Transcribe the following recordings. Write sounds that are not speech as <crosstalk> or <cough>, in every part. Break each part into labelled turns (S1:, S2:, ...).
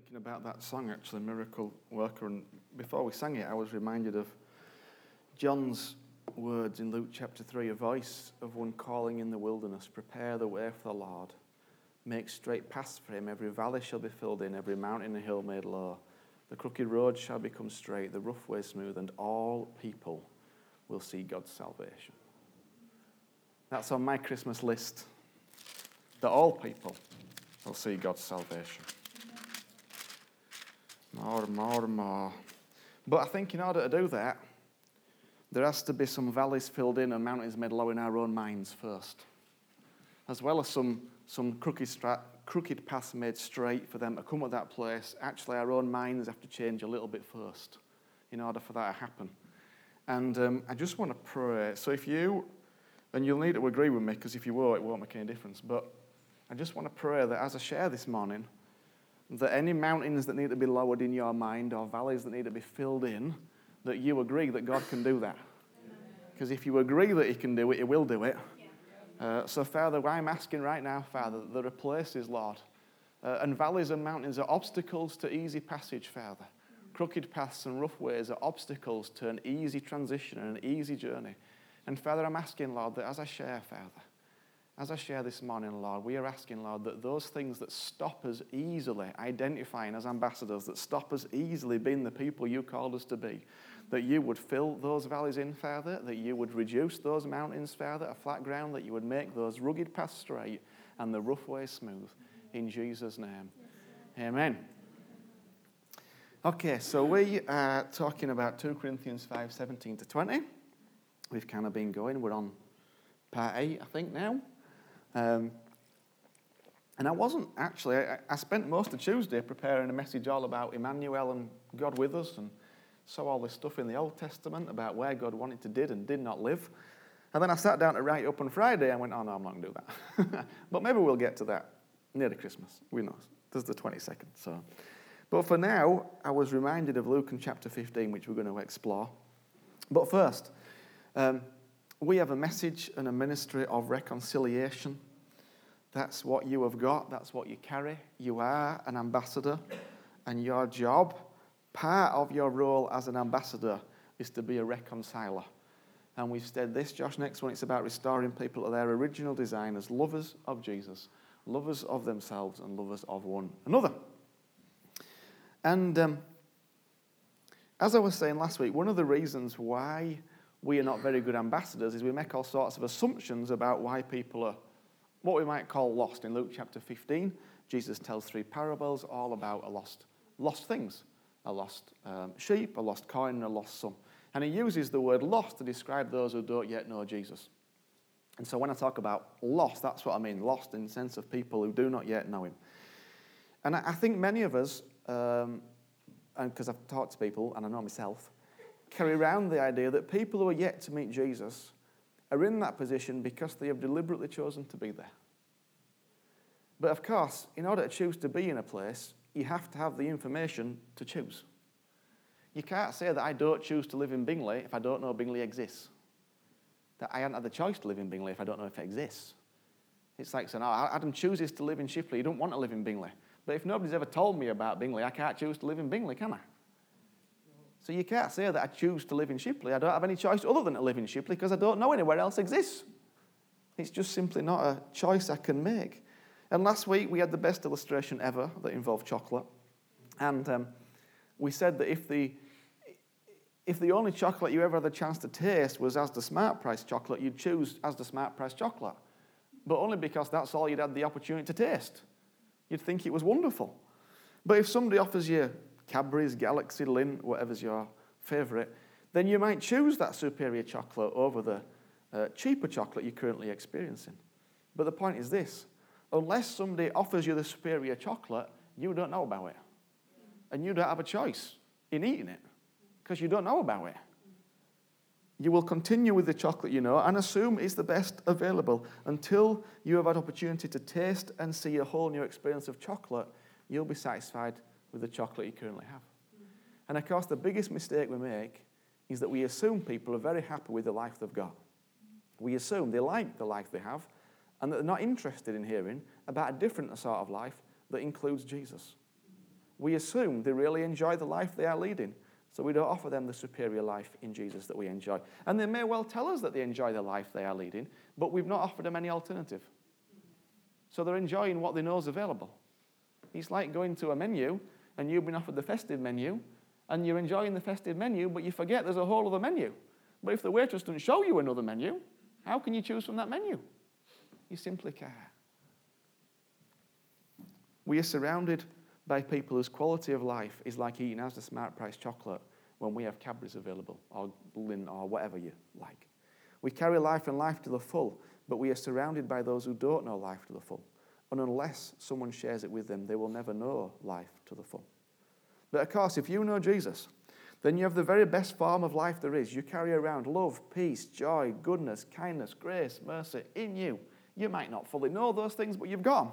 S1: thinking about that song, actually, Miracle Worker. And before we sang it, I was reminded of John's words in Luke chapter 3 a voice of one calling in the wilderness, Prepare the way for the Lord. Make straight paths for him. Every valley shall be filled in, every mountain and hill made low. The crooked road shall become straight, the rough way smooth, and all people will see God's salvation. That's on my Christmas list. That all people will see God's salvation. More, more, more. But I think in order to do that, there has to be some valleys filled in and mountains made low in our own minds first, as well as some, some crooked, stra- crooked paths made straight for them to come at that place. Actually, our own minds have to change a little bit first in order for that to happen. And um, I just want to pray. So if you, and you'll need to agree with me because if you won't, it won't make any difference. But I just want to pray that as I share this morning, that any mountains that need to be lowered in your mind or valleys that need to be filled in, that you agree that God can do that. Because if you agree that He can do it, He will do it. Uh, so, Father, I'm asking right now, Father, that there are places, Lord, uh, and valleys and mountains are obstacles to easy passage, Father. Crooked paths and rough ways are obstacles to an easy transition and an easy journey. And Father, I'm asking, Lord, that as I share, Father, as I share this morning, Lord, we are asking, Lord, that those things that stop us easily identifying as ambassadors, that stop us easily being the people you called us to be, that you would fill those valleys in, Father, that you would reduce those mountains, Father, a flat ground, that you would make those rugged paths straight and the rough way smooth. In Jesus' name. Amen. Okay, so we are talking about 2 Corinthians 5 17 to 20. We've kind of been going. We're on part 8, I think, now. Um, and I wasn't actually, I, I, spent most of Tuesday preparing a message all about Emmanuel and God with us and saw all this stuff in the Old Testament about where God wanted to did and did not live. And then I sat down to write up on Friday and went, oh no, I'm not going to do that. <laughs> but maybe we'll get to that near the Christmas. We know. There's the 22nd. So. But for now, I was reminded of Luke in chapter 15, which we're going to explore. But first, um, we have a message and a ministry of reconciliation. That's what you have got, that's what you carry. You are an ambassador, and your job, part of your role as an ambassador, is to be a reconciler. And we've said this, Josh, next one, it's about restoring people to their original design as lovers of Jesus, lovers of themselves, and lovers of one another. And um, as I was saying last week, one of the reasons why we are not very good ambassadors is we make all sorts of assumptions about why people are what we might call lost. In Luke chapter 15, Jesus tells three parables all about a lost, lost things a lost um, sheep, a lost coin, and a lost son. And he uses the word lost to describe those who don't yet know Jesus. And so when I talk about lost, that's what I mean lost in the sense of people who do not yet know him. And I think many of us, um, and because I've talked to people and I know myself, carry around the idea that people who are yet to meet Jesus are in that position because they have deliberately chosen to be there. But of course, in order to choose to be in a place, you have to have the information to choose. You can't say that I don't choose to live in Bingley if I don't know Bingley exists. That I haven't had the choice to live in Bingley if I don't know if it exists. It's like saying, oh, Adam chooses to live in Shipley. You don't want to live in Bingley. But if nobody's ever told me about Bingley, I can't choose to live in Bingley, can I? So you can't say that I choose to live in Shipley. I don't have any choice other than to live in Shipley because I don't know anywhere else exists. It's just simply not a choice I can make. And last week we had the best illustration ever that involved chocolate. And um, we said that if the, if the only chocolate you ever had the chance to taste was as the Smart Price chocolate, you'd choose as the Smart Price chocolate. But only because that's all you'd had the opportunity to taste. You'd think it was wonderful. But if somebody offers you Cadbury's, Galaxy, Lindt, whatever's your favourite, then you might choose that superior chocolate over the uh, cheaper chocolate you're currently experiencing. But the point is this unless somebody offers you the superior chocolate, you don't know about it. And you don't have a choice in eating it because you don't know about it. You will continue with the chocolate you know and assume it's the best available until you have had opportunity to taste and see a whole new experience of chocolate. You'll be satisfied with the chocolate you currently have. And of course, the biggest mistake we make is that we assume people are very happy with the life they've got. We assume they like the life they have and that they're not interested in hearing about a different sort of life that includes Jesus. we assume they really enjoy the life they are leading. So we don't offer them the superior life in Jesus that we enjoy. And they may well tell us that they enjoy the life they are leading, but we've not offered them any alternative. So they're enjoying what they know is available. It's like going to a menu and you've been offered the festive menu and you're enjoying the festive menu, but you forget there's a whole other menu. But if the waitress doesn't show you another menu, how can you choose from that menu? You simply can't. We are surrounded by people whose quality of life is like eating Asda Smart Price chocolate when we have Cadbury's available, or Lindt, or whatever you like. We carry life and life to the full, but we are surrounded by those who don't know life to the full. And unless someone shares it with them, they will never know life to the full. But of course, if you know Jesus, then you have the very best form of life there is. You carry around love, peace, joy, goodness, kindness, grace, mercy in you. You might not fully know those things, but you've got them.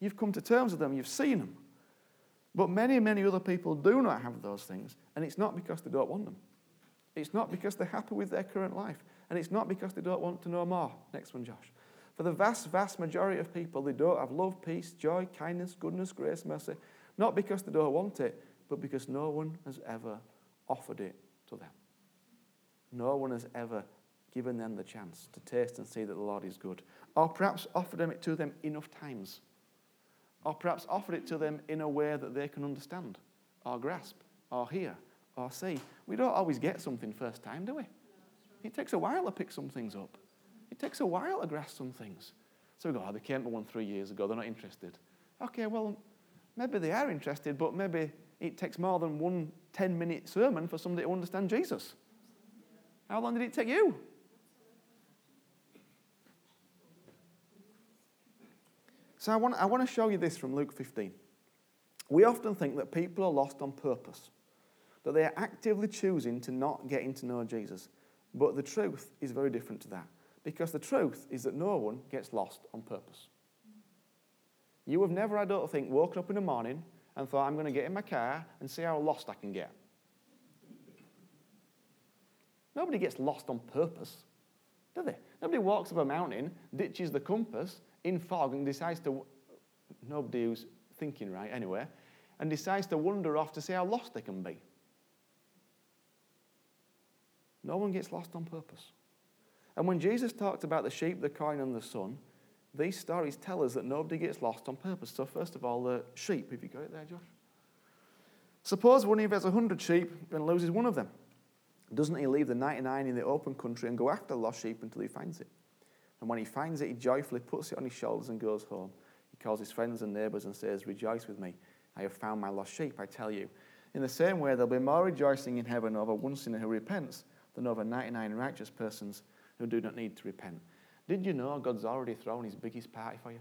S1: You've come to terms with them, you've seen them. But many, many other people do not have those things, and it's not because they don't want them. It's not because they're happy with their current life, and it's not because they don't want to know more. Next one, Josh. For the vast, vast majority of people, they don't have love, peace, joy, kindness, goodness, grace, mercy, not because they don't want it, but because no one has ever offered it to them. No one has ever given them the chance to taste and see that the Lord is good. Or perhaps offered it to them enough times. Or perhaps offered it to them in a way that they can understand, or grasp, or hear, or see. We don't always get something first time, do we? It takes a while to pick some things up. It takes a while to grasp some things. So we go, oh, they came to one three years ago, they're not interested. Okay, well, maybe they are interested, but maybe it takes more than one 10 minute sermon for somebody to understand Jesus. How long did it take you? So I want, I want to show you this from Luke 15. We often think that people are lost on purpose, that they are actively choosing to not getting to know Jesus. But the truth is very different to that. Because the truth is that no one gets lost on purpose. You have never, I don't think, woken up in the morning and thought, I'm going to get in my car and see how lost I can get. Nobody gets lost on purpose, do they? Nobody walks up a mountain, ditches the compass in fog, and decides to, nobody who's thinking right anyway, and decides to wander off to see how lost they can be. No one gets lost on purpose. And when Jesus talked about the sheep, the coin, and the son, these stories tell us that nobody gets lost on purpose. So, first of all, the sheep. Have you got it there, Josh? Suppose one of you has 100 sheep and loses one of them. Doesn't he leave the 99 in the open country and go after the lost sheep until he finds it? And when he finds it, he joyfully puts it on his shoulders and goes home. He calls his friends and neighbors and says, Rejoice with me. I have found my lost sheep, I tell you. In the same way, there'll be more rejoicing in heaven over one sinner who repents than over 99 righteous persons who do not need to repent. Did you know God's already thrown his biggest party for you?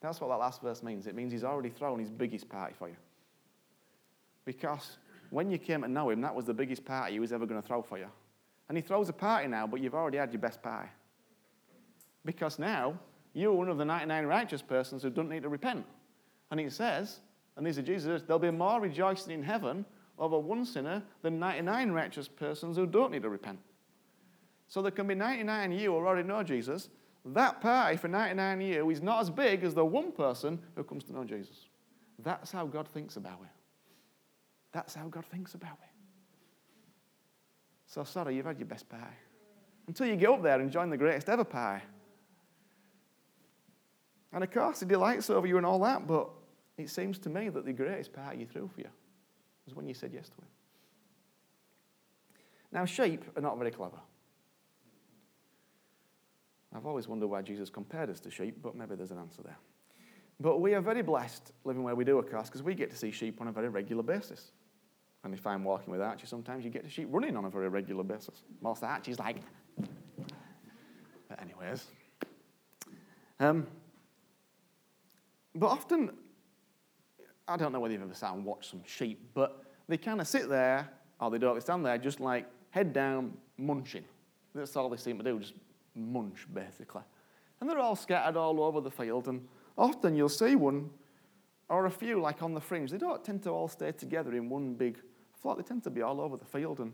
S1: That's what that last verse means. It means he's already thrown his biggest party for you. Because when you came to know him, that was the biggest party he was ever going to throw for you. And he throws a party now, but you've already had your best party. Because now you're one of the 99 righteous persons who don't need to repent. And he says, and these are Jesus, there'll be more rejoicing in heaven over one sinner than 99 righteous persons who don't need to repent. So there can be 99 of you who already know Jesus. That party for 99 of you is not as big as the one person who comes to know Jesus. That's how God thinks about it. That's how God thinks about it. So sorry, you've had your best pie. Until you get up there and join the greatest ever pie. And of course, he delights over you and all that, but it seems to me that the greatest pie he threw for you was when you said yes to him. Now, sheep are not very clever. I've always wondered why Jesus compared us to sheep, but maybe there's an answer there. But we are very blessed living where we do, of course, because we get to see sheep on a very regular basis. And if I'm walking with Archie, sometimes you get to sheep running on a very regular basis. Whilst Archie's like, but anyways. Um, but often, I don't know whether you've ever sat and watched some sheep, but they kind of sit there, or they don't, they stand there just like head down, munching. That's all they seem to do, just munch, basically. And they're all scattered all over the field, and often you'll see one or a few like on the fringe. They don't tend to all stay together in one big flock, they tend to be all over the field. And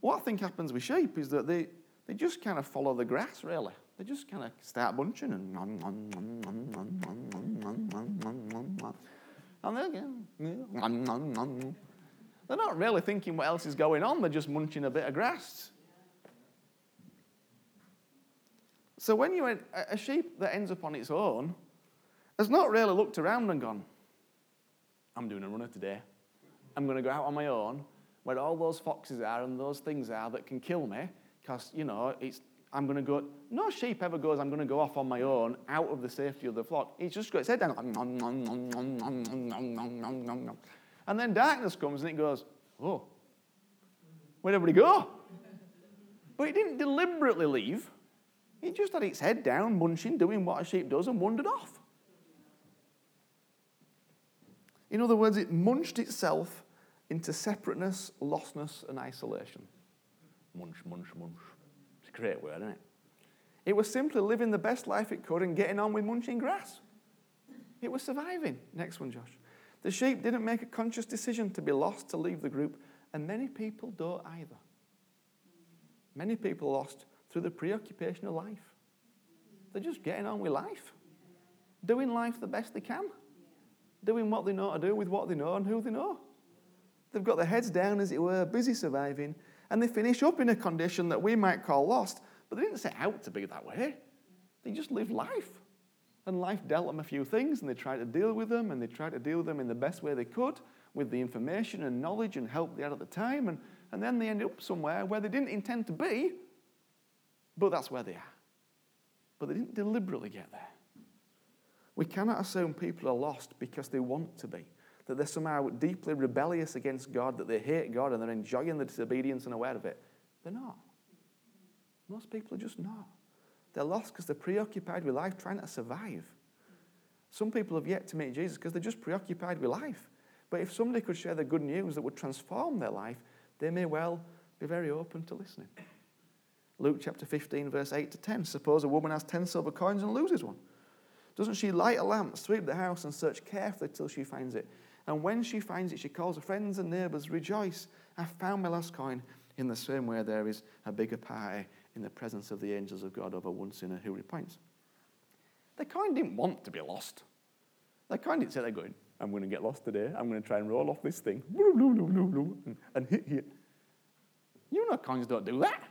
S1: what I think happens with sheep is that they, they just kind of follow the grass, really. They just kind of start bunching and nom, nom, nom, And they're, they're not really thinking what else is going on, they're just munching a bit of grass. So when you a sheep that ends up on its own has not really looked around and gone, I'm doing a runner today. I'm going to go out on my own where all those foxes are and those things are that can kill me because, you know, it's, I'm going to go. No sheep ever goes, I'm going to go off on my own out of the safety of the flock. It's just got its head down. And then darkness comes and it goes, oh, where did everybody go? But it didn't deliberately leave. It just had its head down, munching, doing what a sheep does, and wandered off. In other words, it munched itself into separateness, lostness, and isolation. Munch, munch, munch. Great word, isn't it? It was simply living the best life it could and getting on with munching grass. It was surviving. Next one, Josh. The sheep didn't make a conscious decision to be lost to leave the group, and many people don't either. Many people lost through the preoccupation of life. They're just getting on with life, doing life the best they can doing what they know to do with what they know and who they know. They've got their heads down, as it were, busy surviving, and they finish up in a condition that we might call lost, but they didn't set out to be that way. They just lived life. And life dealt them a few things, and they tried to deal with them, and they tried to deal with them in the best way they could with the information and knowledge and help they had at the time. And, and then they ended up somewhere where they didn't intend to be, but that's where they are. But they didn't deliberately get there. We cannot assume people are lost because they want to be, that they're somehow deeply rebellious against God, that they hate God and they're enjoying the disobedience and aware of it. They're not. Most people are just not. They're lost because they're preoccupied with life trying to survive. Some people have yet to meet Jesus because they're just preoccupied with life. But if somebody could share the good news that would transform their life, they may well be very open to listening. Luke chapter 15, verse 8 to 10. Suppose a woman has 10 silver coins and loses one. Doesn't she light a lamp, sweep the house, and search carefully till she finds it? And when she finds it, she calls her friends and neighbors, Rejoice, I found my lost coin. In the same way, there is a bigger party in the presence of the angels of God over one sinner who repents. The coin didn't want to be lost. The coin didn't say they're going, I'm going to get lost today. I'm going to try and roll off this thing and hit you. You know coins don't do that.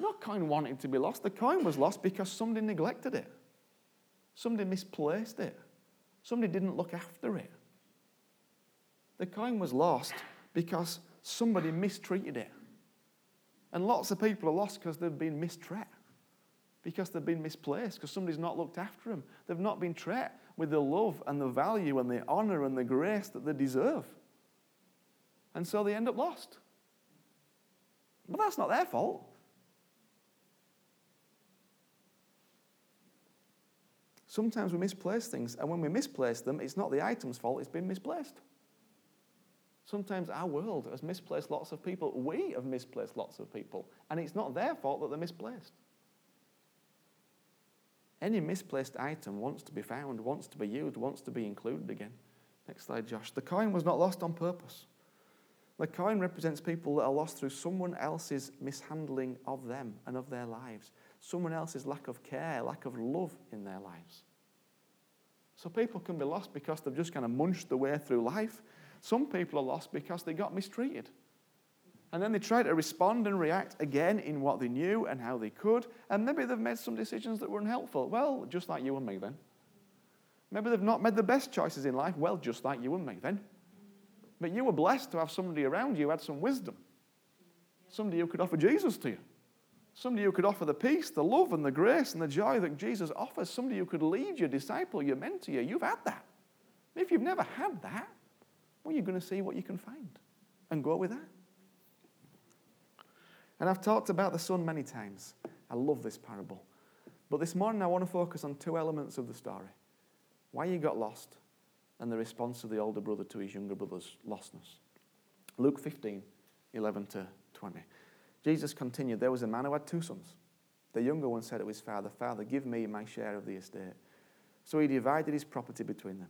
S1: No coin wanted to be lost. The coin was lost because somebody neglected it. Somebody misplaced it. Somebody didn't look after it. The coin was lost because somebody mistreated it. And lots of people are lost because they've been mistreated, because they've been misplaced, because somebody's not looked after them. They've not been treated with the love and the value and the honor and the grace that they deserve. And so they end up lost. But that's not their fault. Sometimes we misplace things, and when we misplace them, it's not the item's fault, it's been misplaced. Sometimes our world has misplaced lots of people. We have misplaced lots of people, and it's not their fault that they're misplaced. Any misplaced item wants to be found, wants to be used, wants to be included again. Next slide, Josh. The coin was not lost on purpose. The coin represents people that are lost through someone else's mishandling of them and of their lives someone else's lack of care, lack of love in their lives. So people can be lost because they've just kind of munched their way through life. Some people are lost because they got mistreated. And then they try to respond and react again in what they knew and how they could. And maybe they've made some decisions that were unhelpful. Well, just like you and me then. Maybe they've not made the best choices in life. Well, just like you and me then. But you were blessed to have somebody around you who had some wisdom. Somebody who could offer Jesus to you. Somebody who could offer the peace, the love, and the grace and the joy that Jesus offers. Somebody who could lead you, disciple you, mentor you. You've had that. If you've never had that, well, you're going to see what you can find and go with that. And I've talked about the son many times. I love this parable. But this morning I want to focus on two elements of the story why he got lost and the response of the older brother to his younger brother's lostness. Luke 15, 11 to 20. Jesus continued, There was a man who had two sons. The younger one said to his father, Father, give me my share of the estate. So he divided his property between them.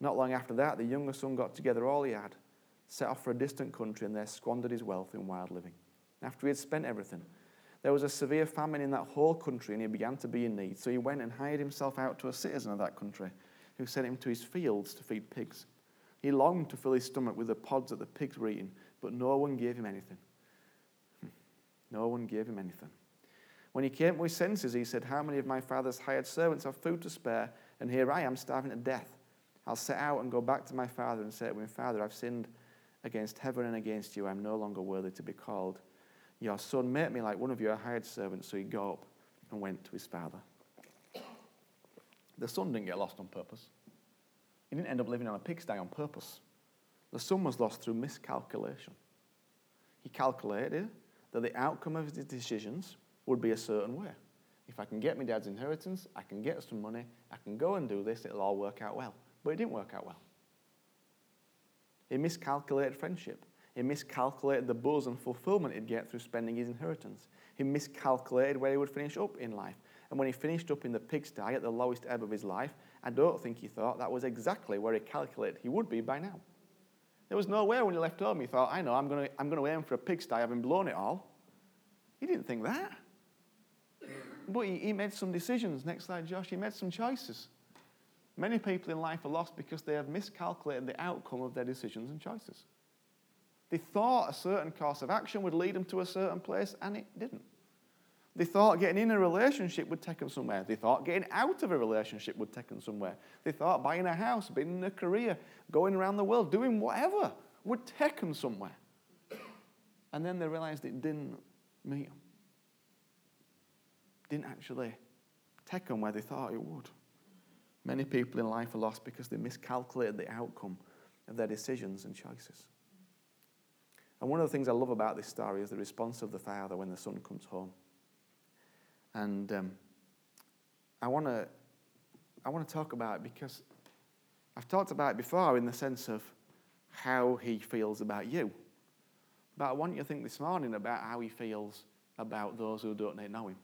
S1: Not long after that, the younger son got together all he had, set off for a distant country, and there squandered his wealth in wild living. After he had spent everything, there was a severe famine in that whole country, and he began to be in need. So he went and hired himself out to a citizen of that country, who sent him to his fields to feed pigs. He longed to fill his stomach with the pods that the pigs were eating, but no one gave him anything. Hmm. No one gave him anything. When he came to his senses, he said, How many of my father's hired servants have food to spare? And here I am starving to death. I'll set out and go back to my father and say to him, Father, I've sinned against heaven and against you. I'm no longer worthy to be called your son. Make me like one of your hired servants. So he got up and went to his father. The son didn't get lost on purpose. He didn't end up living on a pigsty on purpose. The son was lost through miscalculation. He calculated that the outcome of his decisions would be a certain way. If I can get my dad's inheritance, I can get some money, I can go and do this, it'll all work out well. But it didn't work out well. He miscalculated friendship. He miscalculated the buzz and fulfillment he'd get through spending his inheritance. He miscalculated where he would finish up in life. And when he finished up in the pigsty at the lowest ebb of his life, I don't think he thought that was exactly where he calculated he would be by now. There was no way when he left home he thought, I know, I'm going to, I'm going to aim for a pigsty having blown it all. He didn't think that. But he, he made some decisions. Next slide, Josh. He made some choices. Many people in life are lost because they have miscalculated the outcome of their decisions and choices. They thought a certain course of action would lead them to a certain place, and it didn't. They thought getting in a relationship would take them somewhere. They thought getting out of a relationship would take them somewhere. They thought buying a house, being in a career, going around the world, doing whatever would take them somewhere. And then they realized it didn't meet them. Didn't actually take them where they thought it would. Many people in life are lost because they miscalculated the outcome of their decisions and choices. And one of the things I love about this story is the response of the father when the son comes home. And um, I want to I want to talk about it because I've talked about it before in the sense of how he feels about you. But I want you to think this morning about how he feels about those who don't know him.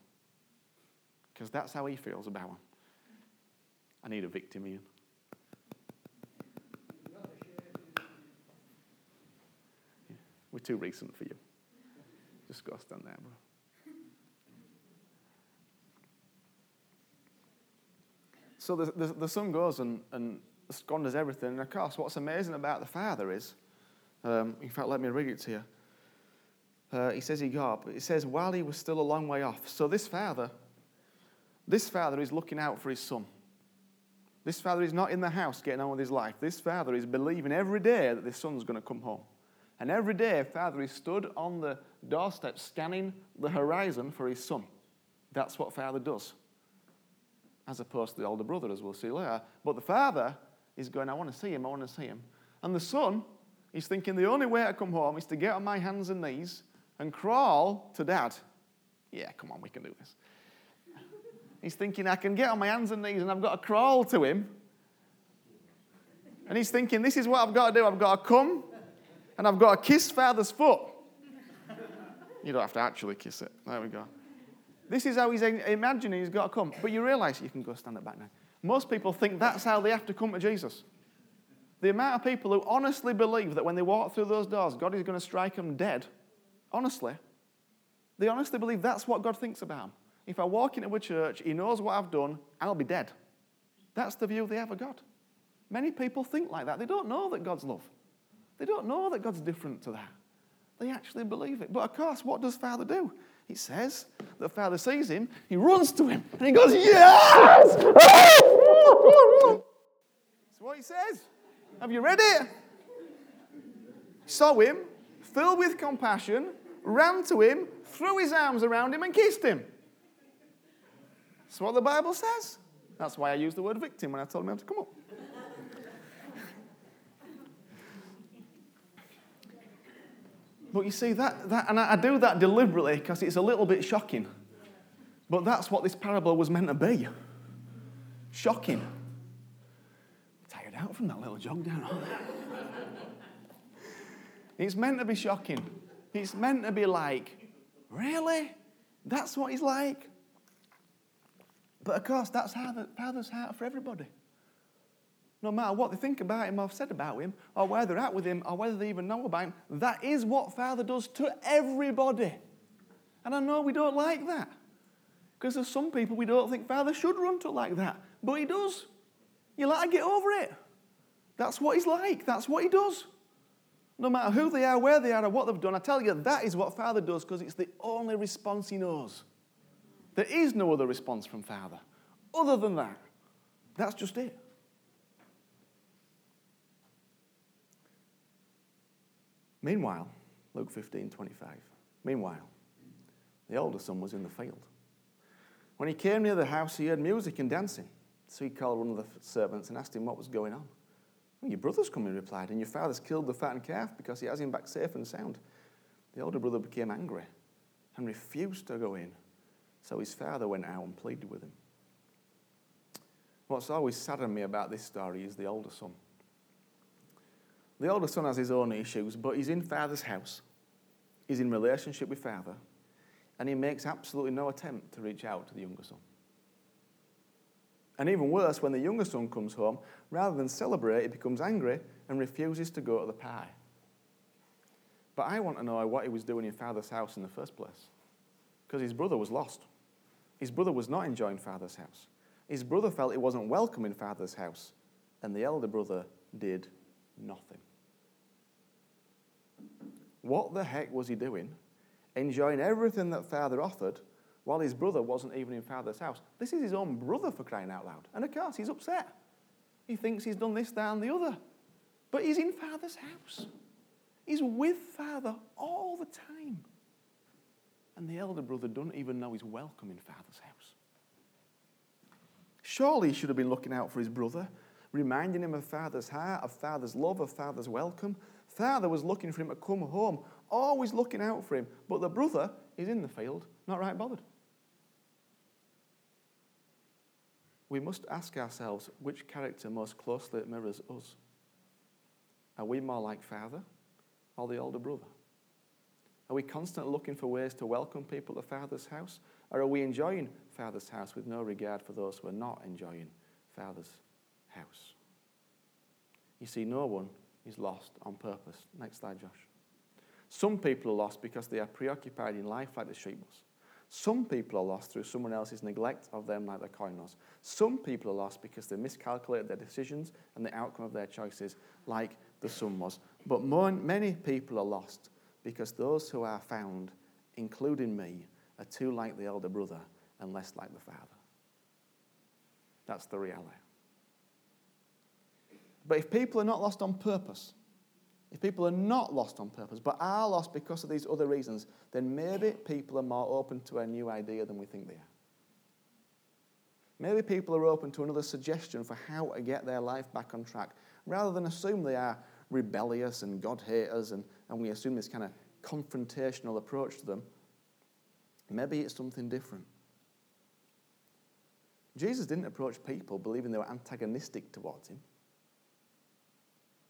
S1: Because that's how he feels about them. I need a victim, Ian. We're too recent for you. Just go stand there, bro. So the, the, the son goes and, and squanders everything. And of course, what's amazing about the father is, um, in fact, let me read it to you. Uh, he says he got up. It says, while he was still a long way off. So this father, this father is looking out for his son. This father is not in the house getting on with his life. This father is believing every day that this son's going to come home. And every day, father is stood on the doorstep scanning the horizon for his son. That's what father does as opposed to the older brother, as we'll see later. But the father is going, I want to see him, I want to see him. And the son is thinking, the only way to come home is to get on my hands and knees and crawl to dad. Yeah, come on, we can do this. He's thinking, I can get on my hands and knees and I've got to crawl to him. And he's thinking, this is what I've got to do. I've got to come and I've got to kiss father's foot. You don't have to actually kiss it. There we go. This is how he's imagining he's got to come. But you realize you can go stand up back now. Most people think that's how they have to come to Jesus. The amount of people who honestly believe that when they walk through those doors, God is going to strike them dead, honestly, they honestly believe that's what God thinks about them. If I walk into a church, He knows what I've done, I'll be dead. That's the view they ever got. Many people think like that. They don't know that God's love. They don't know that God's different to that. They actually believe it. But of course, what does Father do? He says, that father sees him, he runs to him, and he goes, Yes! That's what he says. Have you read it? Saw him, filled with compassion, ran to him, threw his arms around him, and kissed him. That's what the Bible says. That's why I used the word victim when I told him I had to come up. But you see, that, that and I, do that deliberately because it's a little bit shocking. But that's what this parable was meant to be shocking. Tired out from that little jog down, I? <laughs> it's meant to be shocking. It's meant to be like, really? That's what he's like? But of course, that's how the Father's heart for everybody no matter what they think about him or said about him, or where they're at with him, or whether they even know about him, that is what Father does to everybody. And I know we don't like that. Because there's some people we don't think Father should run to like that. But he does. You like to get over it. That's what he's like. That's what he does. No matter who they are, where they are, or what they've done, I tell you, that is what Father does because it's the only response he knows. There is no other response from Father other than that. That's just it. Meanwhile, Luke 15 25. Meanwhile, the older son was in the field. When he came near the house, he heard music and dancing. So he called one of the servants and asked him what was going on. Well, your brother's come, he replied, and your father's killed the fattened calf because he has him back safe and sound. The older brother became angry and refused to go in. So his father went out and pleaded with him. What's always saddened me about this story is the older son. The older son has his own issues, but he's in father's house. He's in relationship with father, and he makes absolutely no attempt to reach out to the younger son. And even worse, when the younger son comes home, rather than celebrate, he becomes angry and refuses to go to the pie. But I want to know what he was doing in father's house in the first place. Because his brother was lost. His brother was not enjoying father's house. His brother felt he wasn't welcome in father's house. And the elder brother did nothing. What the heck was he doing? Enjoying everything that father offered while his brother wasn't even in father's house. This is his own brother for crying out loud. And of course, he's upset. He thinks he's done this, that, and the other. But he's in father's house. He's with father all the time. And the elder brother doesn't even know he's welcome in father's house. Surely he should have been looking out for his brother, reminding him of father's heart, of father's love, of father's welcome. Father was looking for him to come home, always looking out for him. But the brother is in the field, not right bothered. we must ask ourselves which character most closely mirrors us. Are we more like Father or the older brother? Are we constantly looking for ways to welcome people to Father's house? Or are we enjoying Father's house with no regard for those who are not enjoying Father's house? You see, no one is lost on purpose. Next slide, Josh. Some people are lost because they are preoccupied in life like the sheep was. Some people are lost through someone else's neglect of them, like the coin was. Some people are lost because they miscalculated their decisions and the outcome of their choices, like the son was. But more, many people are lost because those who are found, including me, are too like the elder brother and less like the father. That's the reality. But if people are not lost on purpose, if people are not lost on purpose, but are lost because of these other reasons, then maybe people are more open to a new idea than we think they are. Maybe people are open to another suggestion for how to get their life back on track, rather than assume they are rebellious and God haters and, and we assume this kind of confrontational approach to them. Maybe it's something different. Jesus didn't approach people believing they were antagonistic towards him.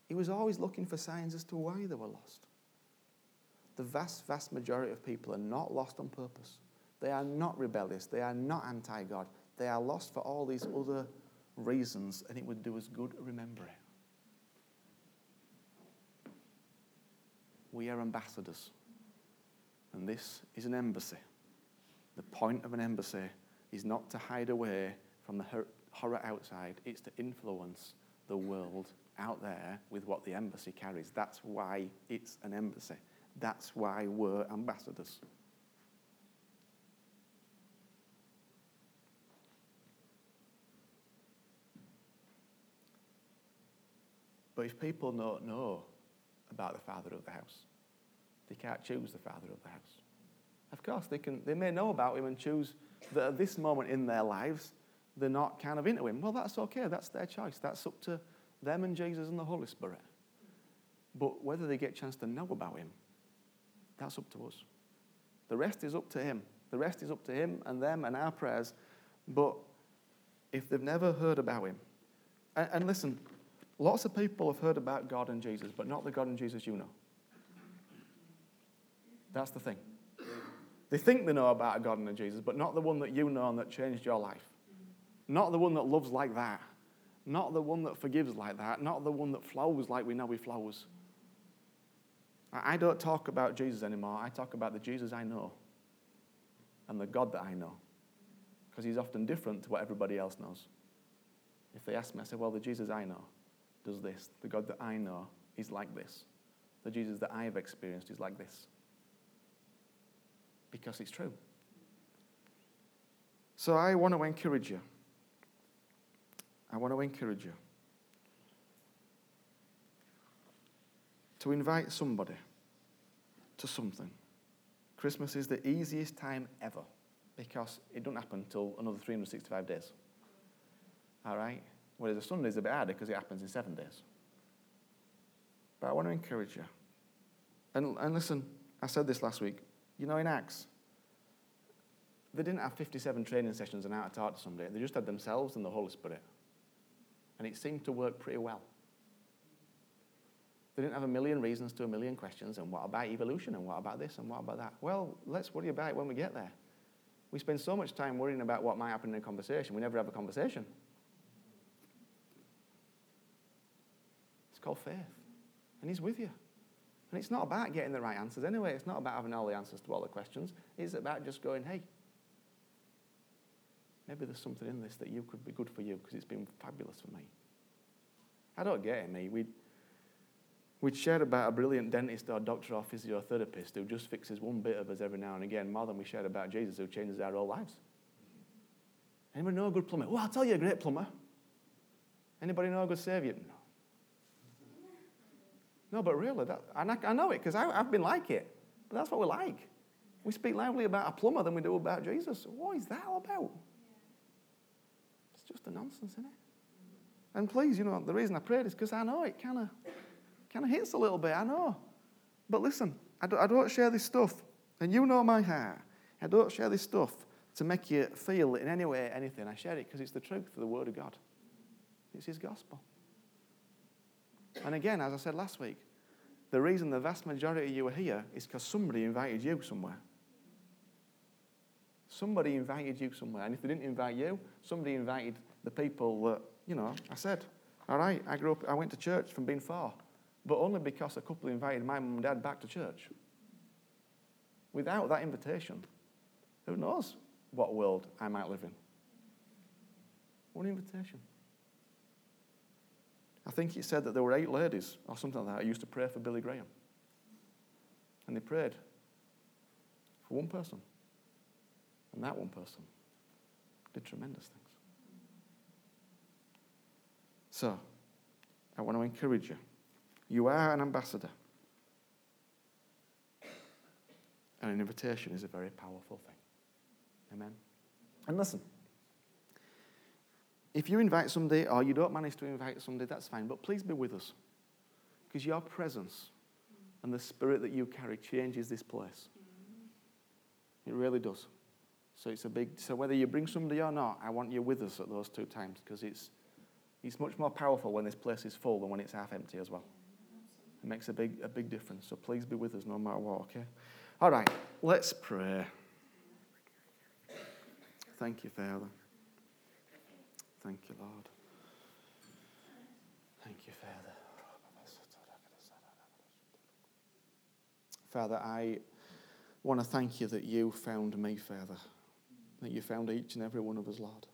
S1: He was always looking for signs as to why they were lost. The vast, vast majority of people are not lost on purpose. They are not rebellious. They are not anti God. They are lost for all these other reasons, and it would do us good to remember it. We are ambassadors, and this is an embassy. The point of an embassy is not to hide away from the horror outside, it's to influence the world out there with what the embassy carries. That's why it's an embassy. That's why we're ambassadors. But if people don't know about the father of the house, they can't choose the father of the house. Of course, they, can, they may know about him and choose that at this moment in their lives, they're not kind of into him. Well, that's okay. That's their choice. That's up to them and Jesus and the Holy Spirit. But whether they get a chance to know about him, that's up to us. The rest is up to him. The rest is up to him and them and our prayers. But if they've never heard about him, and, and listen, lots of people have heard about God and Jesus, but not the God and Jesus you know. That's the thing. They think they know about a God and a Jesus, but not the one that you know and that changed your life. Not the one that loves like that. Not the one that forgives like that, not the one that flows like we know he flows. I don't talk about Jesus anymore. I talk about the Jesus I know and the God that I know. Because he's often different to what everybody else knows. If they ask me, I say, well, the Jesus I know does this. The God that I know is like this. The Jesus that I have experienced is like this. Because it's true. So I want to encourage you. I want to encourage you to invite somebody to something. Christmas is the easiest time ever because it doesn't happen until another 365 days. All right? Whereas a Sunday is a bit harder because it happens in seven days. But I want to encourage you. And, and listen, I said this last week. You know, in Acts, they didn't have 57 training sessions and how to talk to somebody. They just had themselves and the Holy Spirit. And it seemed to work pretty well. They didn't have a million reasons to a million questions. And what about evolution? And what about this? And what about that? Well, let's worry about it when we get there. We spend so much time worrying about what might happen in a conversation, we never have a conversation. It's called faith. And He's with you. And it's not about getting the right answers anyway. It's not about having all the answers to all the questions. It's about just going, hey, maybe there's something in this that you could be good for you because it's been fabulous for me. I don't get it, me. We We'd shared about a brilliant dentist or doctor or physiotherapist who just fixes one bit of us every now and again, more than we shared about Jesus who changes our whole lives. Anybody know a good plumber? Well, I'll tell you a great plumber. Anybody know a good saviour? No. No, but really, that, and I, I know it because I've been like it. But that's what we like. We speak loudly about a plumber than we do about Jesus. What is that all about? It's just a nonsense, isn't it? And please, you know, the reason I prayed is because I know it kind of kind of hits a little bit, I know. But listen, I don't, I don't share this stuff, and you know my heart. I don't share this stuff to make you feel in any way anything. I share it because it's the truth of the Word of God. It's His gospel. And again, as I said last week, the reason the vast majority of you are here is because somebody invited you somewhere. Somebody invited you somewhere. And if they didn't invite you, somebody invited the people that, you know, I said, all right, I grew up, I went to church from being four but only because a couple invited my mum and dad back to church. Without that invitation, who knows what world I might live in? One invitation. I think it said that there were eight ladies or something like that who used to pray for Billy Graham. And they prayed for one person. And that one person did tremendous things. So, I want to encourage you. You are an ambassador. And an invitation is a very powerful thing. Amen. And listen, if you invite somebody or you don't manage to invite somebody, that's fine, but please be with us. Because your presence and the spirit that you carry changes this place. It really does. So it's a big so whether you bring somebody or not, I want you with us at those two times because it's it's much more powerful when this place is full than when it's half empty as well. It makes a big, a big difference. So please be with us no matter what, okay? All right, let's pray. Thank you, Father. Thank you, Lord. Thank you, Father. Father, I want to thank you that you found me, Father, that you found each and every one of us, Lord.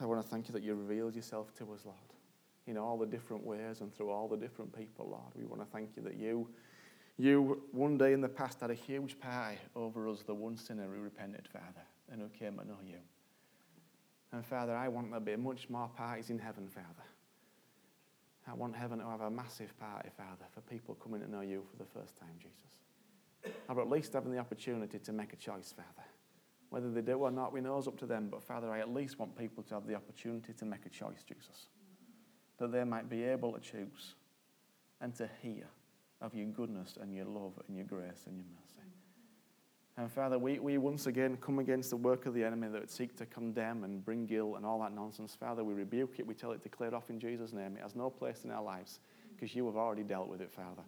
S1: I want to thank you that you revealed yourself to us, Lord in all the different ways and through all the different people, Lord. We want to thank you that you, you one day in the past had a huge pie over us, the one sinner who repented, Father, and who came to know you. And Father, I want there to be much more parties in heaven, Father. I want heaven to have a massive party, Father, for people coming to know you for the first time, Jesus. Or at least having the opportunity to make a choice, Father. Whether they do or not, we know it's up to them. But Father, I at least want people to have the opportunity to make a choice, Jesus that they might be able to choose and to hear of your goodness and your love and your grace and your mercy. And Father, we, we once again come against the work of the enemy that would seek to condemn and bring guilt and all that nonsense. Father, we rebuke it. We tell it to clear off in Jesus' name. It has no place in our lives because you have already dealt with it, Father.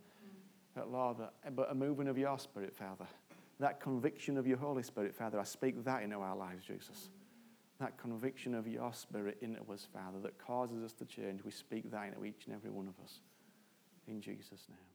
S1: But Lord, uh, but a moving of your Spirit, Father, that conviction of your Holy Spirit, Father, I speak that into our lives, Jesus that conviction of your spirit into us, Father, that causes us to change. We speak that into each and every one of us. In Jesus' name.